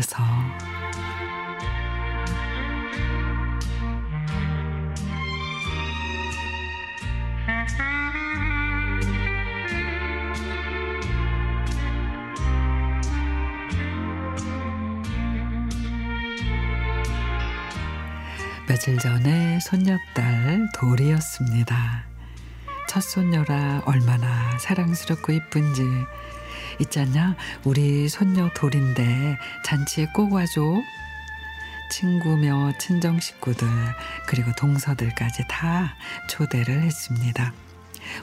돌려서 며칠 전에 손녀딸 돌이었습니다. 첫 손녀라 얼마나 사랑스럽고 이쁜지 있잖냐 우리 손녀 돌인데 잔치에 꼭 와줘 친구며 친정 식구들 그리고 동서들까지 다 초대를 했습니다.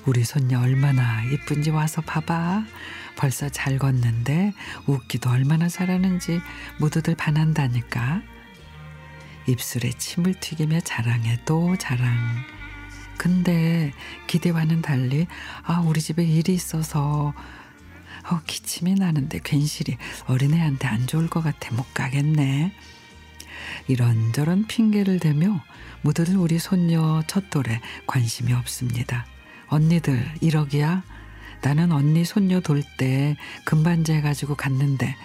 우리 손녀 얼마나 이쁜지 와서 봐봐. 벌써 잘 걷는데 웃기도 얼마나 잘하는지 모두들 반한다니까. 입술에 침을 튀기며 자랑해 또 자랑. 근데 기대와는 달리 아 우리 집에 일이 있어서 어, 기침이 나는데 괜시리 어린애한테 안 좋을 것 같아 못 가겠네. 이런저런 핑계를 대며 모두들 우리 손녀 첫돌에 관심이 없습니다. 언니들 1억이야? 나는 언니 손녀 돌 때 금반지 해가지고 갔는데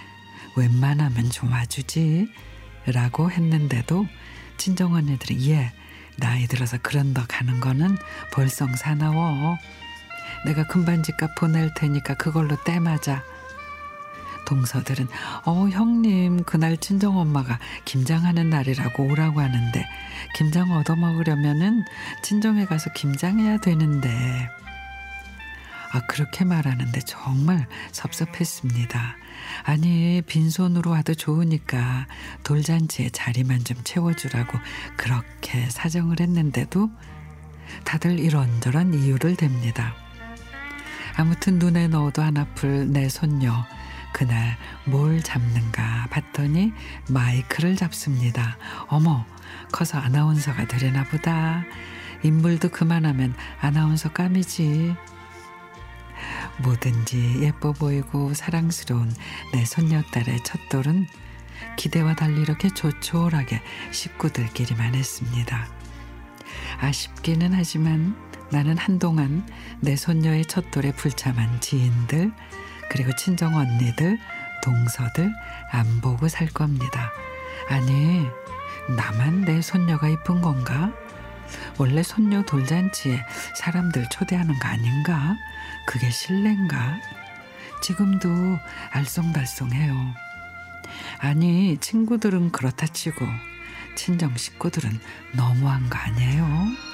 웬만하면 좀 와주지 라고 했는데도 친정 언니들이 예 나이 들어서 그런 더 가는 거는 벌성 사나워 내가 금반지값 보낼 테니까 그걸로 떼맞아 동서들은 어 형님 그날 친정 엄마가 김장하는 날이라고 오라고 하는데 김장 얻어 먹으려면은 친정에 가서 김장해야 되는데 아 그렇게 말하는데 정말 섭섭했습니다. 아니 빈손으로 와도 좋으니까 돌잔치에 자리만 좀 채워주라고 그렇게 사정을 했는데도 다들 이런저런 이유를 댑니다. 아무튼 눈에 넣어도 안 아플 내 손녀 그날 뭘 잡는가 봤더니 마이크를 잡습니다. 어머, 커서 아나운서가 되려나 보다. 인물도 그만하면 아나운서 감이지. 뭐든지 예뻐 보이고 사랑스러운 내 손녀딸의 첫돌은 기대와 달리 이렇게 조촐하게 식구들끼리만 했습니다. 아쉽기는 하지만 나는 한동안 내 손녀의 첫돌에 불참한 지인들 그리고 친정 언니들 동서들 안 보고 살 겁니다. 아니 나만 내 손녀가 이쁜 건가? 원래 손녀 돌잔치에 사람들 초대하는 거 아닌가? 그게 실례인가? 지금도 알쏭달쏭해요. 아니 친구들은 그렇다 치고 친정 식구들은 너무한 거 아니에요?